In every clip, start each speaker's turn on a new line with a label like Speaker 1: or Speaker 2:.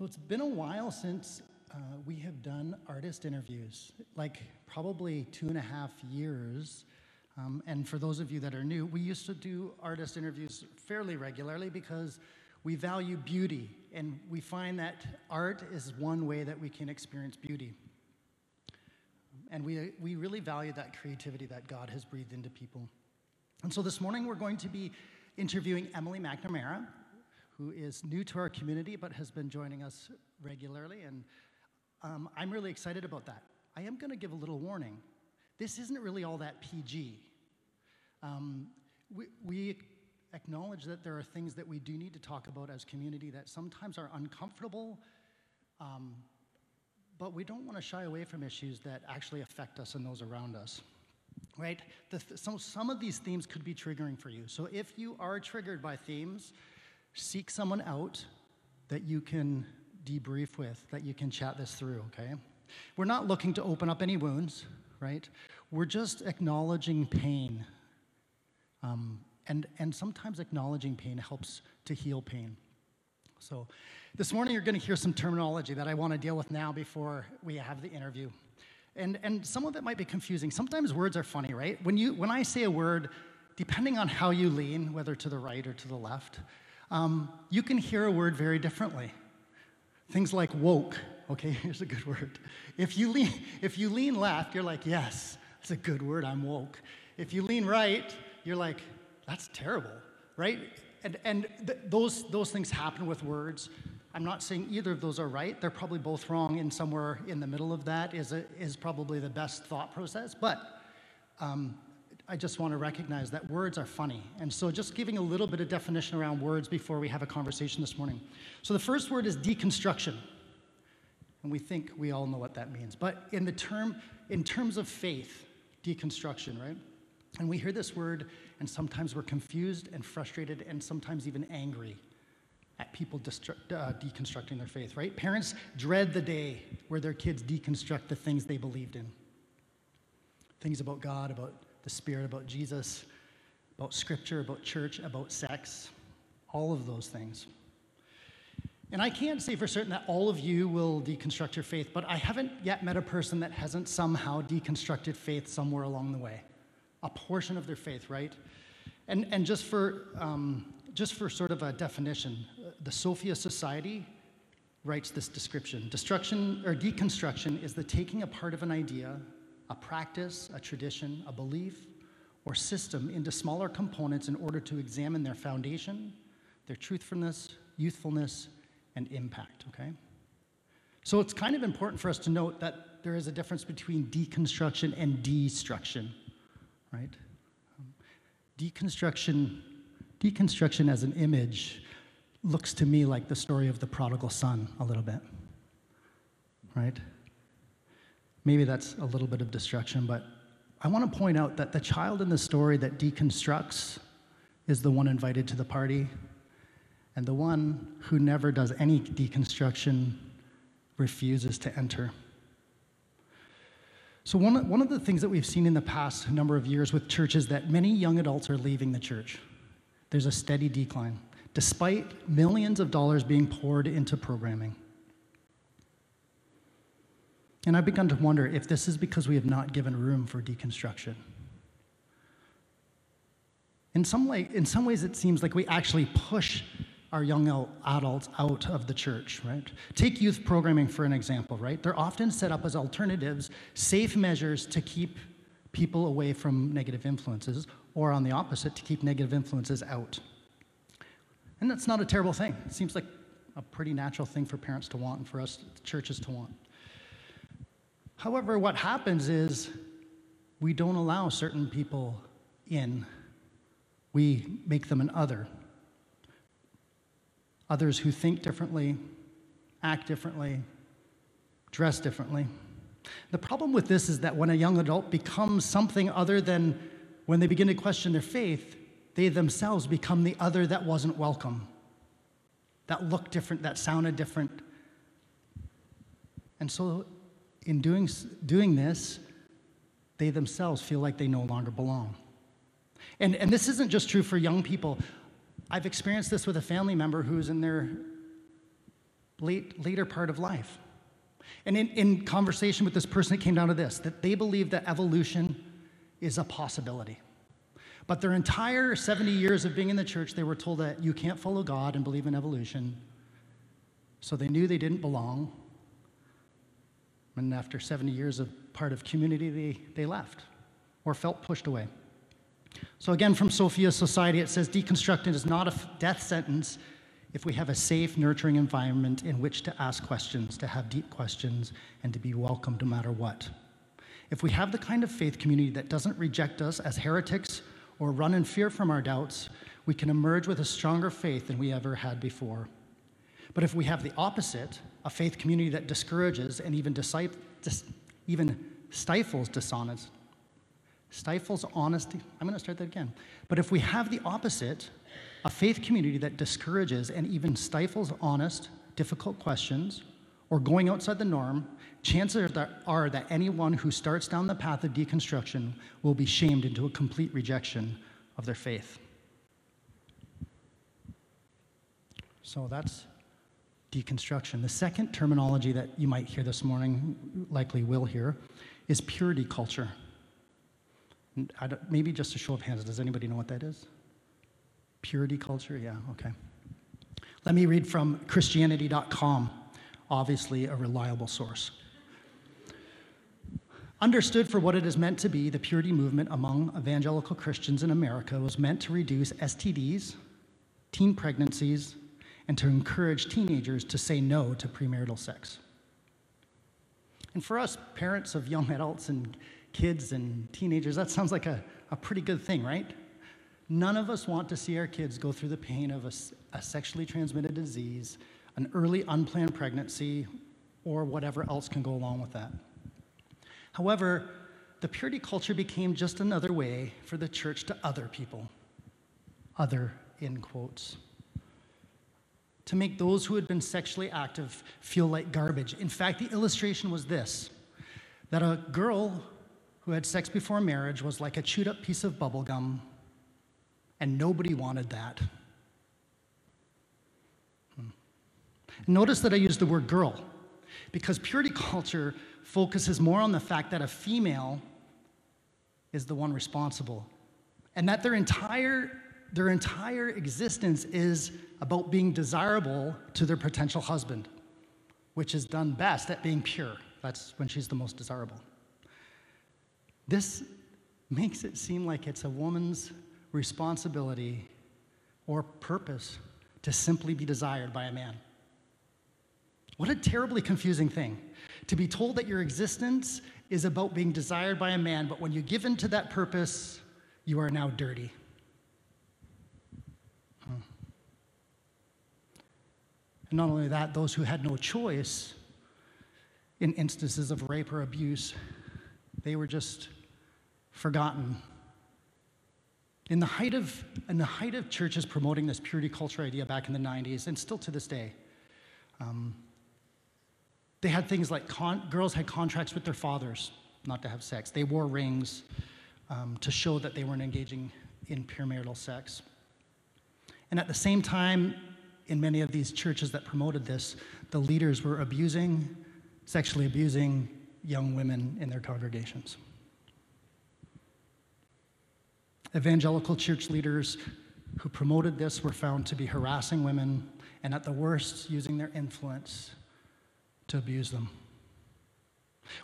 Speaker 1: So it's been a while since uh, we have done artist interviews, like probably two and a half years. Um, and for those of you that are new, we used to do artist interviews fairly regularly because we value beauty, and we find that art is one way that we can experience beauty. And we, we really value that creativity that God has breathed into people. And so this morning we're going to be interviewing Emily McNamara, who is new to our community but has been joining us regularly. And um, I'm really excited about that. I am going to give a little warning. This isn't really all that PG. Um, we, we acknowledge that there are things that we do need to talk about as community that sometimes are uncomfortable, um, but we don't want to shy away from issues that actually affect us and those around us. Right? The, so some of these themes could be triggering for you. So if you are triggered by themes, seek someone out that you can debrief with, that you can chat this through, okay? We're not looking to open up any wounds, right? We're just acknowledging pain. Um, and, and sometimes acknowledging pain helps to heal pain. So, this morning you're going to hear some terminology that I want to deal with now before we have the interview. And, and some of it might be confusing. Sometimes words are funny, right? When, you, when I say a word, depending on how you lean, whether to the right or to the left, um, you can hear a word very differently. Things like woke, okay, here's a good word. If you lean, if you lean left, you're like, yes, that's a good word, I'm woke. If you lean right, you're like, that's terrible, right? And, and th- those, those things happen with words. I'm not saying either of those are right. They're probably both wrong, and somewhere in the middle of that is, a, is probably the best thought process. But um, I just want to recognize that words are funny. And so, just giving a little bit of definition around words before we have a conversation this morning. So, the first word is deconstruction. And we think we all know what that means. But in, the term, in terms of faith, deconstruction, right? And we hear this word, and sometimes we're confused and frustrated and sometimes even angry at people uh, deconstructing their faith, right? Parents dread the day where their kids deconstruct the things they believed in things about God, about the Spirit, about Jesus, about Scripture, about church, about sex, all of those things. And I can't say for certain that all of you will deconstruct your faith, but I haven't yet met a person that hasn't somehow deconstructed faith somewhere along the way a portion of their faith, right? And, and just, for, um, just for sort of a definition, the Sophia Society writes this description Destruction or deconstruction is the taking apart of an idea, a practice, a tradition, a belief, or system into smaller components in order to examine their foundation, their truthfulness, youthfulness, and impact, okay? So it's kind of important for us to note that there is a difference between deconstruction and destruction right? Um, deconstruction, deconstruction as an image looks to me like the story of the prodigal son a little bit, right? Maybe that's a little bit of destruction, but I want to point out that the child in the story that deconstructs is the one invited to the party, and the one who never does any deconstruction refuses to enter. So, one, one of the things that we've seen in the past number of years with churches that many young adults are leaving the church. There's a steady decline, despite millions of dollars being poured into programming. And I've begun to wonder if this is because we have not given room for deconstruction. In some, way, in some ways, it seems like we actually push our young adults out of the church, right? Take youth programming for an example, right? They're often set up as alternatives, safe measures to keep people away from negative influences, or on the opposite, to keep negative influences out. And that's not a terrible thing. It seems like a pretty natural thing for parents to want and for us churches to want. However, what happens is we don't allow certain people in, we make them an other others who think differently, act differently, dress differently. The problem with this is that when a young adult becomes something other than when they begin to question their faith, they themselves become the other that wasn't welcome, that looked different, that sounded different. And so, in doing, doing this, they themselves feel like they no longer belong. And, and this isn't just true for young people. I've experienced this with a family member who's in their late, later part of life. And in, in conversation with this person, it came down to this that they believe that evolution is a possibility. But their entire 70 years of being in the church, they were told that you can't follow God and believe in evolution. So they knew they didn't belong. And after 70 years of part of community, they, they left or felt pushed away. So, again, from Sophia Society, it says deconstructing is not a death sentence if we have a safe, nurturing environment in which to ask questions, to have deep questions, and to be welcomed no matter what. If we have the kind of faith community that doesn't reject us as heretics or run in fear from our doubts, we can emerge with a stronger faith than we ever had before. But if we have the opposite, a faith community that discourages and even, dis- even stifles dishonest, stifles honesty. I'm going to start that again. But if we have the opposite, a faith community that discourages and even stifles honest, difficult questions or going outside the norm, chances are that anyone who starts down the path of deconstruction will be shamed into a complete rejection of their faith. So that's deconstruction. The second terminology that you might hear this morning, likely will hear, is purity culture. maybe just a show of hands, does anybody know what that is? Purity culture? Yeah, okay. Let me read from Christianity.com, obviously a reliable source. Understood for what it is meant to be, the purity movement among evangelical Christians in America was meant to reduce STDs, teen pregnancies, and to encourage teenagers to say no to premarital sex. And for us, parents of young adults and kids and teenagers, that sounds like a, a pretty good thing, right? None of us want to see our kids go through the pain of a, a sexually transmitted disease, an early unplanned pregnancy, or whatever else can go along with that. However, the purity culture became just another way for the church to other people. Other, in quotes. To make those who had been sexually active feel like garbage. In fact, the illustration was this that a girl who had sex before marriage was like a chewed up piece of bubble gum and nobody wanted that. Hmm. Notice that I use the word girl because purity culture focuses more on the fact that a female is the one responsible and that their entire their entire existence is about being desirable to their potential husband which is done best at being pure that's when she's the most desirable this makes it seem like it's a woman's responsibility, or purpose to simply be desired by a man. What a terribly confusing thing. To be told that your existence is about being desired by a man, but when you give in to that purpose, you are now dirty. Hmm. And not only that, those who had no choice in instances of rape or abuse, they were just forgotten in the height of, in the height of churches promoting this purity culture idea back in the 90s, and still to this day, um, they had things like con- girls had contracts with their fathers not to have sex. They wore rings um, to show that they weren't engaging in premarital sex. And at the same time, in many of these churches that promoted this, the leaders were abusing, sexually abusing young women in their congregations. Evangelical church leaders who promoted this were found to be harassing women and, at the worst, using their influence to abuse them.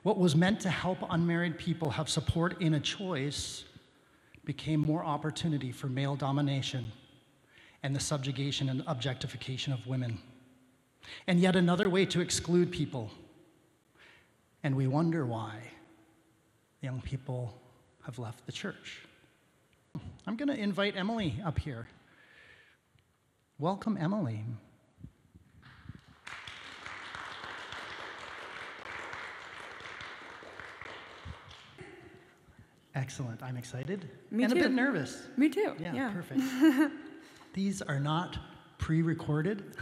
Speaker 1: What was meant to help unmarried people have support in a choice became more opportunity for male domination and the subjugation and objectification of women. And yet another way to exclude people. And we wonder why young people have left the church. I'm going to invite Emily up here. Welcome, Emily. Excellent. I'm excited
Speaker 2: Me
Speaker 1: and
Speaker 2: too.
Speaker 1: a bit nervous.
Speaker 2: Me too.
Speaker 1: Yeah,
Speaker 2: Yeah.
Speaker 1: perfect. These are not pre recorded.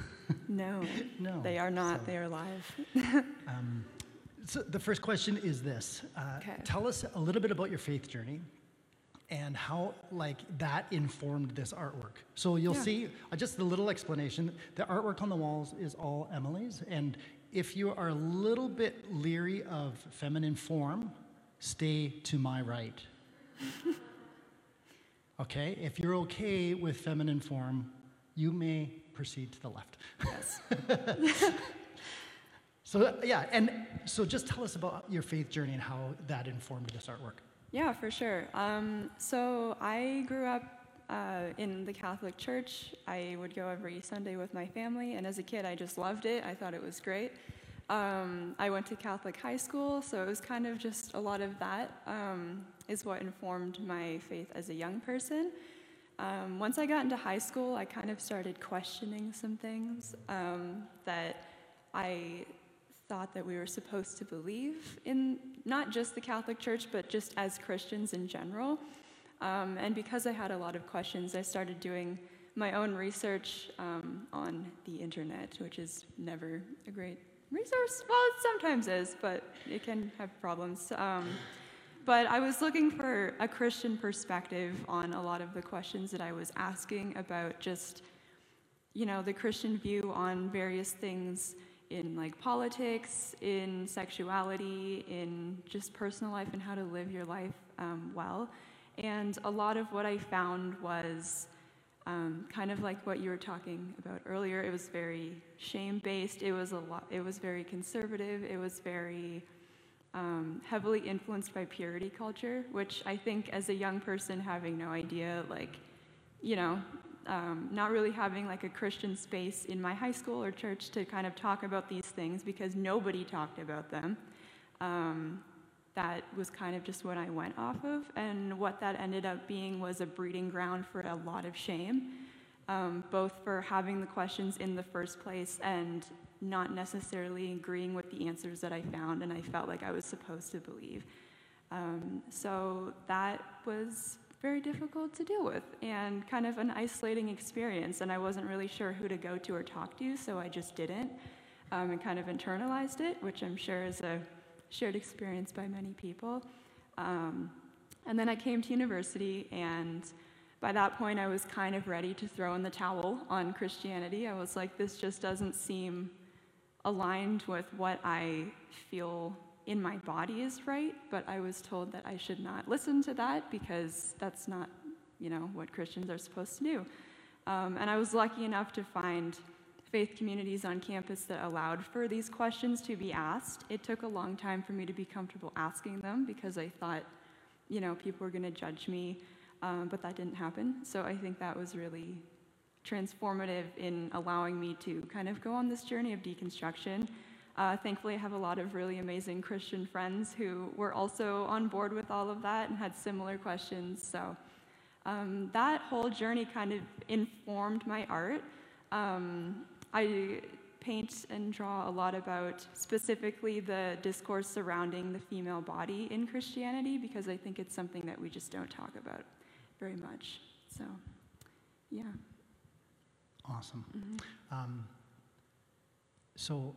Speaker 2: No.
Speaker 1: No,
Speaker 2: They are not.
Speaker 1: so-
Speaker 2: They are live.
Speaker 1: Um, so the first question is this uh,
Speaker 2: Okay.
Speaker 1: Tell us a little bit about your faith journey and how like that informed this artwork. So you'll
Speaker 2: Yeah.
Speaker 1: see uh, just a little explanation. The artwork on the walls is all Emily's, and if you are a little bit leery of feminine form, stay to my right. okay, if you're okay with feminine form, you may proceed to the left.
Speaker 2: Yes.
Speaker 1: So yeah, and so just tell us about your faith journey and how that informed this artwork.
Speaker 2: Yeah, for sure. Um, so I grew up uh, in the Catholic Church. I would go every Sunday with my family, and as a kid, I just loved it. I thought it was great. Um, I went to Catholic high school, so it was kind of just a lot of that um, is what informed my faith as a young person. Um, once I got into high school, I kind of started questioning some things um, that I thought that we were supposed to believe in not just the Catholic Church, but just as Christians in general. Um, and because I had a lot of questions, I started doing my own research um, on the internet, which is never a great resource. Well, it sometimes is, but it can have problems. Um, but I was looking for a Christian perspective on a lot of the questions that I was asking about just, you know, the Christian view on various things in like politics, in sexuality, in just personal life and how to live your life um, well. And a lot of what I found was um, kind of like what you were talking about earlier. It was very shame-based. It was a lot. It was very conservative. It was very um, heavily influenced by purity culture, which I think, as a young person, having no idea, like, you know, um, not really having like a Christian space in my high school or church to kind of talk about these things because nobody talked about them. Um, that was kind of just what I went off of, and what that ended up being was a breeding ground for a lot of shame, um, both for having the questions in the first place and not necessarily agreeing with the answers that I found and I felt like I was supposed to believe. Um, so that was very difficult to deal with and kind of an isolating experience. And I wasn't really sure who to go to or talk to, so I just didn't um, and kind of internalized it, which I'm sure is a shared experience by many people. Um, and then I came to university, and by that point, I was kind of ready to throw in the towel on Christianity. I was like, this just doesn't seem aligned with what I feel in my body is right, but I was told that I should not listen to that because that's not, you know, what Christians are supposed to do. Um, and I was lucky enough to find faith communities on campus that allowed for these questions to be asked. It took a long time for me to be comfortable asking them because I thought, you know, people were going to judge me, um, but that didn't happen. So I think that was really transformative in allowing me to kind of go on this journey of deconstruction. Uh, thankfully, I have a lot of really amazing Christian friends who were also on board with all of that and had similar questions. So um, that whole journey kind of informed my art. Um, I paint and draw a lot about specifically the discourse surrounding the female body in Christianity because I think it's something that we just don't talk about very much. So, yeah.
Speaker 1: Awesome.
Speaker 2: Mm-hmm.
Speaker 1: Um, so,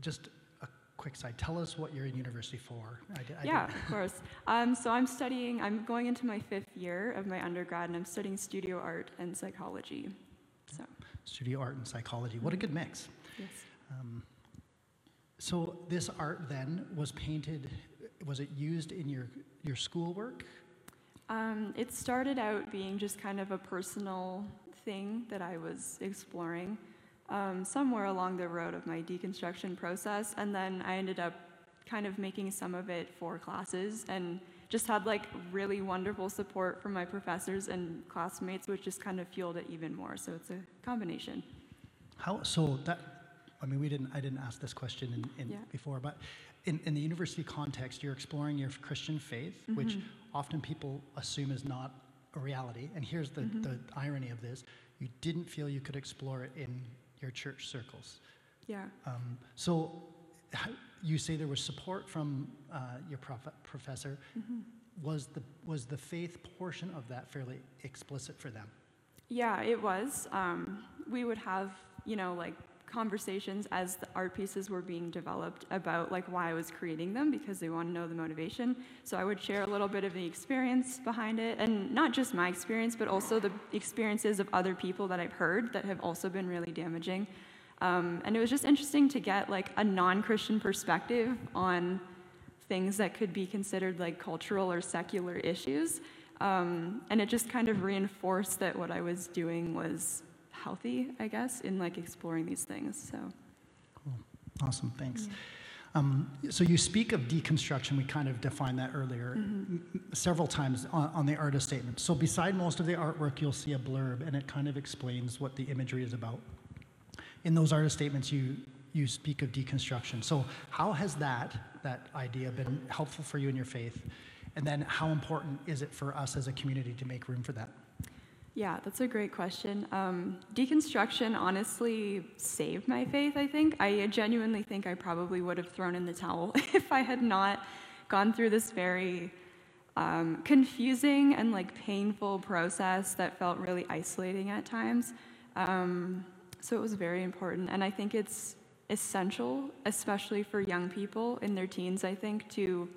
Speaker 1: just a quick side. Tell us what you're in university for. I, di- I
Speaker 2: yeah, of course. Um, so I'm studying, I'm going into my fifth year of my undergrad, and I'm studying studio art and psychology.
Speaker 1: Studio art and psychology. What a good mix.
Speaker 2: yes.
Speaker 1: Um, so this art then was painted. Was it used in your your schoolwork?
Speaker 2: Um, it started out being just kind of a personal thing that I was exploring um, somewhere along the road of my deconstruction process, and then I ended up kind of making some of it for classes and just had like really wonderful support from my professors and classmates, which just kind of fueled it even more. So it's a combination.
Speaker 1: How so that? I mean, we didn't. I didn't ask this question in, in
Speaker 2: Yeah.
Speaker 1: before, but in, in the university context, you're exploring your Christian faith, which
Speaker 2: Mm-hmm.
Speaker 1: often people assume is not a reality. And here's the,
Speaker 2: Mm-hmm.
Speaker 1: the irony of this: you didn't feel you could explore it in your church circles.
Speaker 2: Yeah.
Speaker 1: Um, so, how- you say there was support from uh, your prof- professor.
Speaker 2: Mm-hmm.
Speaker 1: Was the was the faith portion of that fairly explicit for them?
Speaker 2: Yeah, it was. Um, we would have, you know, like conversations as the art pieces were being developed about like why I was creating them because they want to know the motivation. So I would share a little bit of the experience behind it and not just my experience but also the experiences of other people that I've heard that have also been really damaging. Um, and it was just interesting to get like a non-Christian perspective on things that could be considered like cultural or secular issues. Um, and it just kind of reinforced that what I was doing was healthy, I guess, in like exploring these things. So.
Speaker 1: Cool. Awesome. Thanks. Yeah. Um, so you speak of deconstruction. We kind of defined that earlier mm-hmm. m- several times on, on, the artist statement. So beside most of the artwork, you'll see a blurb, and it kind of explains what the imagery is about. In those artist statements, you you speak of deconstruction. So how has that that idea been helpful for you in your faith? And then how important is it for us as a community to make room for that?
Speaker 2: Yeah, that's a great question. Um, deconstruction honestly saved my faith, I think. I genuinely think I probably would have thrown in the towel if I had not gone through this very um, confusing and like painful process that felt really isolating at times. Um, so it was very important. And I think it's essential, especially for young people in their teens, I think, to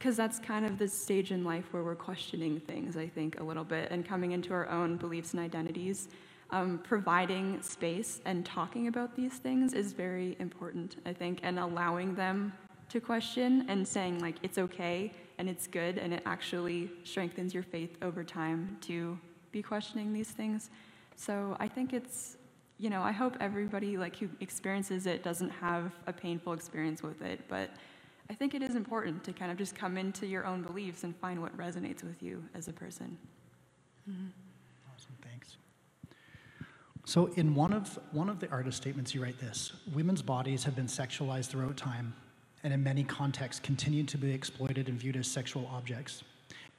Speaker 2: because that's kind of the stage in life where we're questioning things, I think, a little bit and coming into our own beliefs and identities. Um, providing space and talking about these things is very important, I think, and allowing them to question and saying, like, it's okay and it's good and it actually strengthens your faith over time to be questioning these things. So I think it's, you know, I hope everybody, like, who experiences it doesn't have a painful experience with it, but I think it is important to kind of just come into your own beliefs and find what resonates with you as a person.
Speaker 1: Mm-hmm. Awesome, thanks. So, in one of, one of the artist statements, you write this Women's bodies have been sexualized throughout time and in many contexts continue to be exploited and viewed as sexual objects.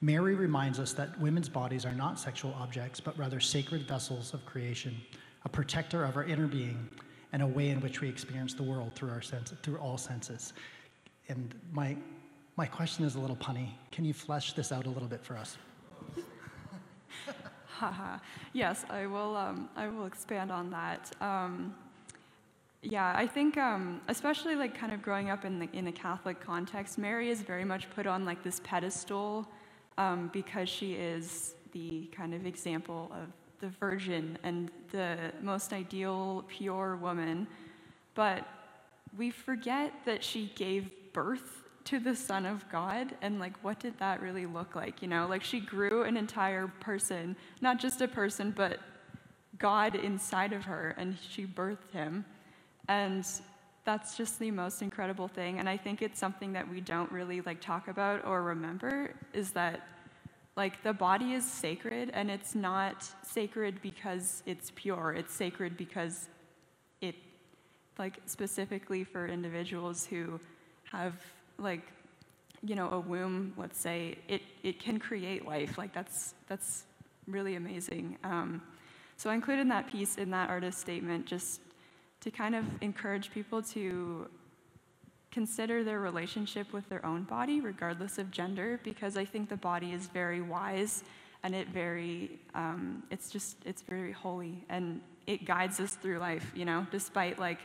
Speaker 1: Mary reminds us that women's bodies are not sexual objects, but rather sacred vessels of creation, a protector of our inner being, and a way in which we experience the world through, our sense, through all senses and my, my question is a little punny. Can you flesh this out a little bit for us?
Speaker 2: yes, I will. Um, I will expand on that. Um, yeah, I think, um, especially like kind of growing up in the in the Catholic context, Mary is very much put on like this pedestal um, because she is the kind of example of the Virgin and the most ideal, pure woman. But we forget that she gave birth to the Son of God, and like, what did that really look like? You know, like she grew an entire person, not just a person, but God inside of her, and she birthed him. And that's just the most incredible thing. And I think it's something that we don't really like talk about or remember is that like the body is sacred and it's not sacred because it's pure. It's sacred because it like specifically for individuals who have like you know a womb let's say it, it can create life like that's that's really amazing um, so i included that piece in that artist statement just to kind of encourage people to consider their relationship with their own body regardless of gender because i think the body is very wise and it very um, it's just it's very holy and it guides us through life you know despite like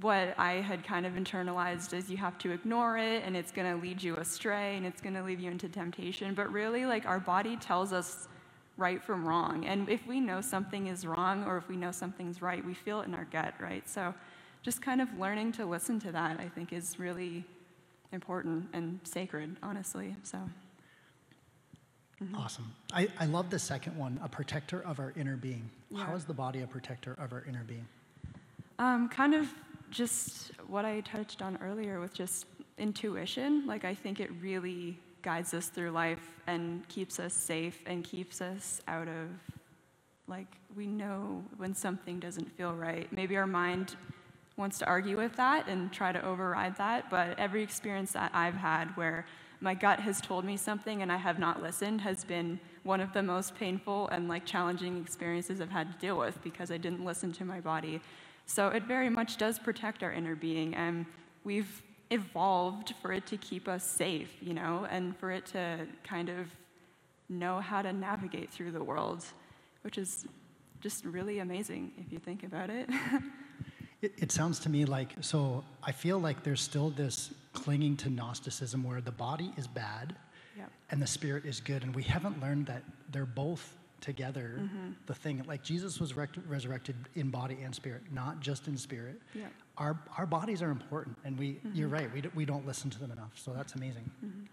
Speaker 2: what I had kind of internalized is you have to ignore it and it's going to lead you astray and it's going to lead you into temptation. But really, like our body tells us right from wrong. And if we know something is wrong or if we know something's right, we feel it in our gut, right? So just kind of learning to listen to that, I think, is really important and sacred, honestly. So.
Speaker 1: Mm-hmm. Awesome. I, I love the second one, a protector of our inner being. Yeah. How is the body a protector of our inner being?
Speaker 2: Um, kind of just what I touched on earlier with just intuition, like I think it really guides us through life and keeps us safe and keeps us out of like we know when something doesn't feel right. Maybe our mind wants to argue with that and try to override that, but every experience that I've had where my gut has told me something and I have not listened has been one of the most painful and like challenging experiences I've had to deal with because I didn't listen to my body. So it very much does protect our inner being, and we've evolved for it to keep us safe, you know, and for it to kind of know how to navigate through the world, which is just really amazing if you think about it.
Speaker 1: It, it sounds to me like, so I feel like there's still this clinging to Gnosticism where the body is bad
Speaker 2: Yep.
Speaker 1: and the spirit is good. And we haven't learned that they're both together mm-hmm. the thing. Like Jesus was rec- resurrected in body and spirit, not just in spirit.
Speaker 2: Yep.
Speaker 1: Our, our bodies are important, and we, mm-hmm. you're right, we, d- we don't listen to them enough. So that's amazing. Mm-hmm.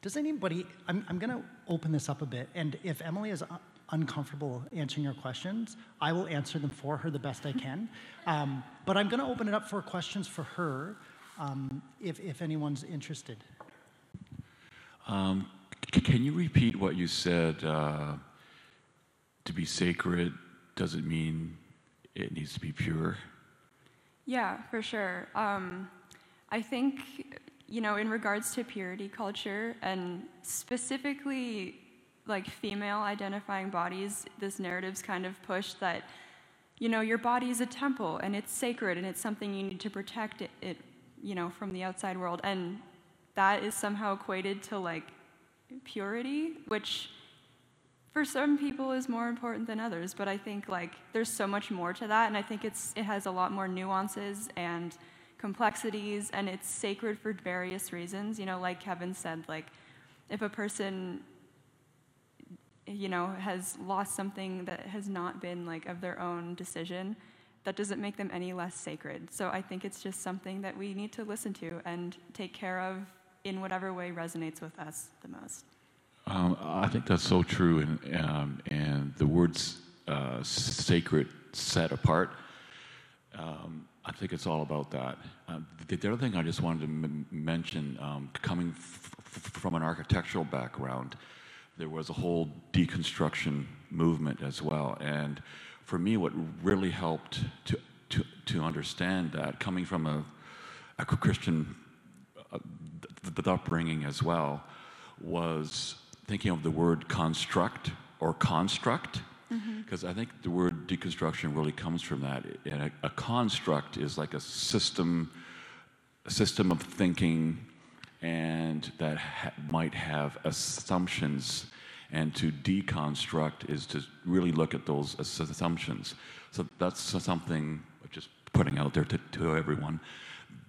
Speaker 1: Does anybody, I'm, I'm going to open this up a bit, and if Emily is u- uncomfortable answering your questions, I will answer them for her the best I can. Um, but I'm going to open it up for questions for her um, if, if anyone's interested.
Speaker 3: Um, c- can you repeat what you said? Uh, to be sacred doesn't mean it needs to be pure.
Speaker 2: Yeah, for sure. Um, I think, you know, in regards to purity culture and specifically like female identifying bodies, this narrative's kind of pushed that, you know, your body is a temple and it's sacred and it's something you need to protect it, it you know, from the outside world. And that is somehow equated to like purity, which for some people is more important than others. But i think like there's so much more to that. And i think it's it has a lot more nuances and complexities. And it's sacred for various reasons. You know like kevin said like if a person you know has lost something that has not been like of their own decision that doesn't make them any less sacred so i think it's just something that we need to listen to and take care of in whatever way resonates with us the most
Speaker 3: Um, I think that's so true, and um, and the words uh, sacred, set apart. Um, I think it's all about that. Um, the, the other thing I just wanted to m- mention, um, coming f- f- from an architectural background, there was a whole deconstruction movement as well, and for me, what really helped to to to understand that, coming from a, a Christian uh, th- upbringing as well was thinking of the word construct or construct. Because I think the word deconstruction really comes from that. And a, a construct is like a system, a system of thinking, and that ha- might have assumptions. And to deconstruct is to really look at those assumptions. So that's something just putting out there to, to everyone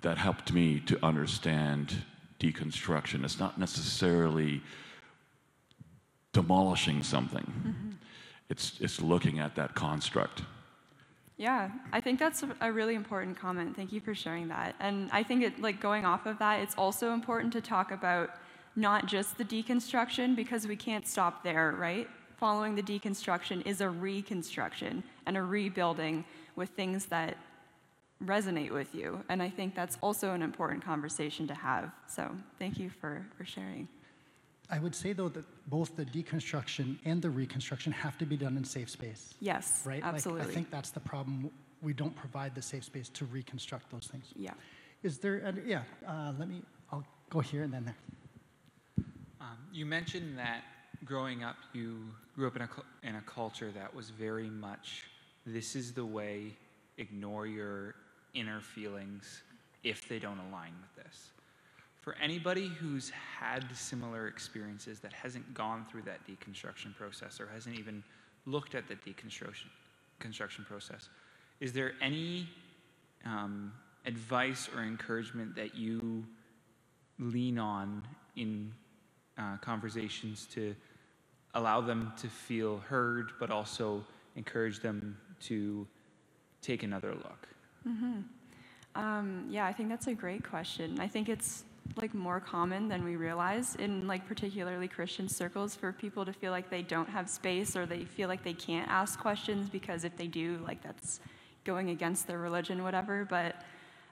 Speaker 3: that helped me to understand deconstruction. It's not necessarily demolishing something. Mm-hmm. It's, it's looking at that construct.
Speaker 2: Yeah, I think that's a- really important comment. Thank you for sharing that. And I think it like going off of that, it's also important to talk about not just the deconstruction because we can't stop there, right? Following the deconstruction is a reconstruction and a rebuilding with things that resonate with you. And I think that's also an important conversation to have. So thank you for, for sharing.
Speaker 1: I would say, though, that both the deconstruction and the reconstruction have to be done in safe space,
Speaker 2: Yes,
Speaker 1: right?
Speaker 2: absolutely.
Speaker 1: Like, I think that's the problem. We don't provide the safe space to reconstruct those things.
Speaker 2: yeah.
Speaker 1: Is there, and yeah, uh, let me, I'll go here and then there.
Speaker 4: Um, you mentioned that growing up, you grew up in a, in a culture that was very much this is the way, ignore your inner feelings if they don't align with this. For anybody who's had similar experiences that hasn't gone through that deconstruction process or hasn't even looked at the deconstruction construction process, is there any um, advice or encouragement that you lean on in uh, conversations to allow them to feel heard, but also encourage them to take another look?
Speaker 2: Um, yeah, I think that's a great question. I think it's like more common than we realize in like particularly Christian circles for people to feel like they don't have space or they feel like they can't ask questions because if they do, like that's going against their religion, whatever. But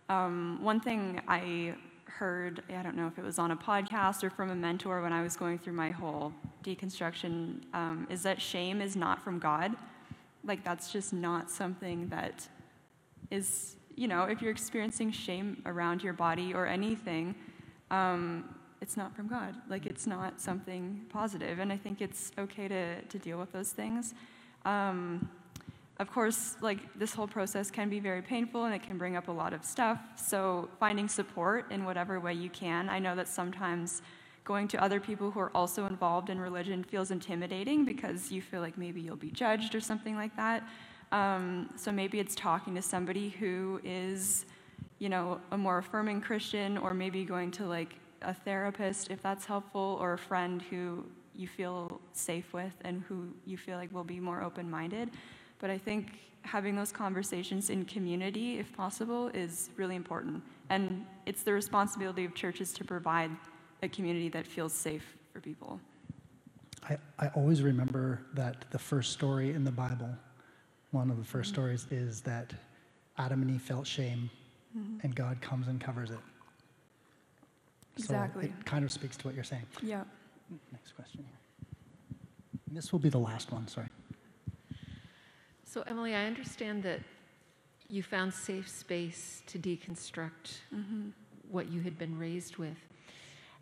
Speaker 2: um, one thing I heard, I don't know if it was on a podcast or from a mentor when I was going through my whole deconstruction, um, is that shame is not from God. Like that's just not something that is, you know, if you're experiencing shame around your body or anything, um, it's not from God. Like, it's not something positive. And I think it's okay to, to deal with those things. Um, of course, like, this whole process can be very painful and it can bring up a lot of stuff. So, finding support in whatever way you can. I know that sometimes going to other people who are also involved in religion feels intimidating because you feel like maybe you'll be judged or something like that. Um, so maybe it's talking to somebody who is, you know, a more affirming Christian, or maybe going to like a therapist if that's helpful, or a friend who you feel safe with and who you feel like will be more open minded. But I think having those conversations in community, if possible, is really important. And it's the responsibility of churches to provide a community that feels safe for people.
Speaker 1: I, I always remember that the first story in the Bible, one of the 1st
Speaker 2: Mm-hmm.
Speaker 1: stories, is that Adam and Eve felt shame,
Speaker 2: Mm-hmm.
Speaker 1: and God comes and covers it.
Speaker 2: Exactly.
Speaker 1: So it kind of speaks to what you're saying.
Speaker 2: Yeah.
Speaker 1: Next question here. And This will be the last one, sorry.
Speaker 5: So, Emily, I understand that you found safe space to deconstruct what you had been raised with.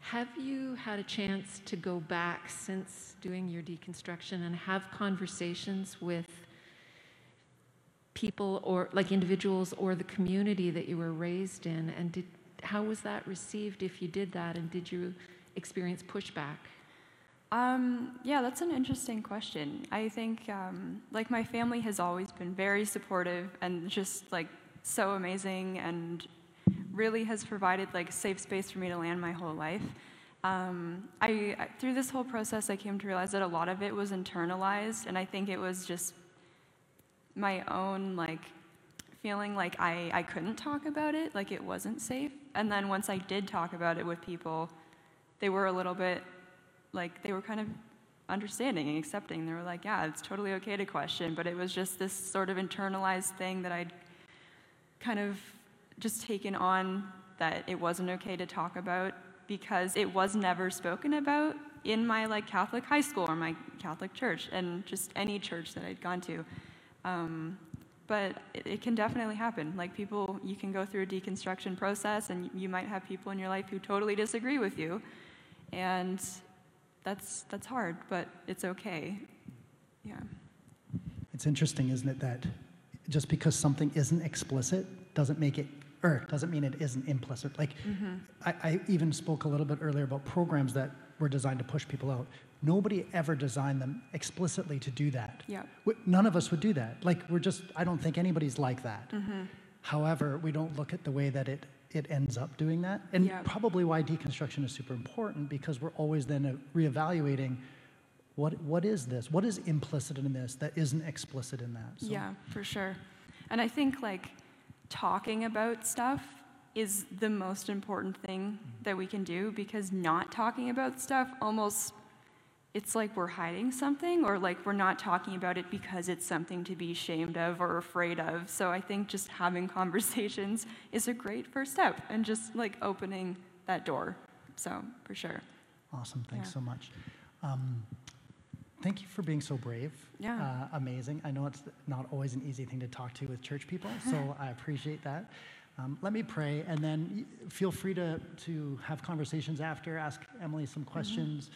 Speaker 5: Have you had a chance to go back since doing your deconstruction and have conversations with people or like individuals or the community that you were raised in? And did, how was that received if you did that? And did you experience pushback?
Speaker 2: Um, yeah, that's an interesting question. I think, um, like, my family has always been very supportive and just, like, so amazing and really has provided, like, safe space for me to land my whole life. Um, I, through this whole process, I came to realize that a lot of it was internalized, and I think it was just my own, like, feeling like I, I couldn't talk about it, like it wasn't safe. And then once I did talk about it with people, they were a little bit like they were kind of understanding and accepting. They were like, yeah, it's totally okay to question, but it was just this sort of internalized thing that I'd kind of just taken on that it wasn't okay to talk about because it was never spoken about in my like Catholic high school or my Catholic church and just any church that I'd gone to. Um, but it, it can definitely happen. Like people, you can go through a deconstruction process, and you might have people in your life who totally disagree with you, and that's that's hard, but it's okay. Yeah.
Speaker 1: It's interesting, isn't it, that just because something isn't explicit doesn't make it, or doesn't mean it isn't implicit. Like, I, I even spoke a little bit earlier about programs that were designed to push people out. Nobody ever designed them explicitly to do that.
Speaker 2: Yeah.
Speaker 1: None of us would do that. Like, we're just, I don't think anybody's like that.
Speaker 2: Mm-hmm.
Speaker 1: However, we don't look at the way that it, it ends up doing that. And
Speaker 2: Yeah.
Speaker 1: probably why deconstruction is super important because we're always then uh, reevaluating what, what is this? What is implicit in this that isn't explicit in that? So-
Speaker 2: Yeah, for sure. And I think like talking about stuff is the most important thing that we can do because not talking about stuff almost it's like we're hiding something or like we're not talking about it because it's something to be ashamed of or afraid of. So I think just having conversations is a great first step and just like opening that door. So, for sure.
Speaker 1: Awesome. Thanks
Speaker 2: Yeah.
Speaker 1: so much. Um, thank you for being so brave.
Speaker 2: Yeah.
Speaker 1: Uh, amazing. I know it's not always an easy thing to talk to with church people, so I appreciate that. Um, let me pray, and then feel free to, to have conversations after, ask Emily some
Speaker 2: Mm-hmm.
Speaker 1: questions,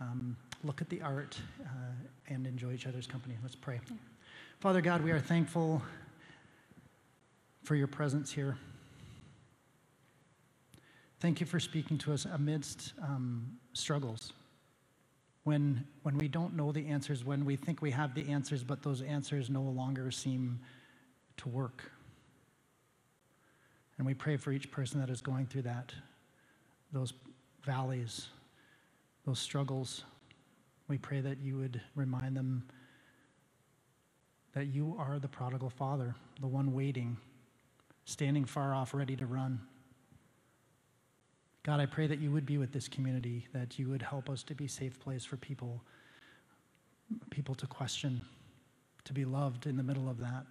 Speaker 1: um, look at the art, uh, and enjoy each other's company. Let's pray. Father God, we are thankful for your presence here. Thank you for speaking to us amidst um, struggles. When, when we don't know the answers, when we think we have the answers, but those answers no longer seem to work. And we pray for each person that is going through that, those valleys, those struggles. We pray that you would remind them that you are the prodigal father, the one waiting, standing far off, ready to run. God, I pray that you would be with this community, that you would help us to be safe place for people, people to question, to be loved in the middle of that.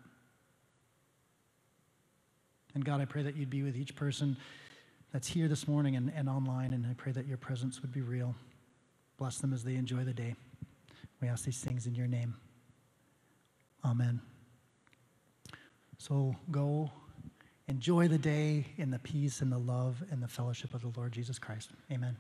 Speaker 1: And God, I pray that you'd be with each person that's here this morning and, and online, and I pray that your presence would be real. Bless them as they enjoy the day. We ask these things in your name. Amen. So go enjoy the day in the peace and the love and the fellowship of the Lord Jesus Christ. Amen.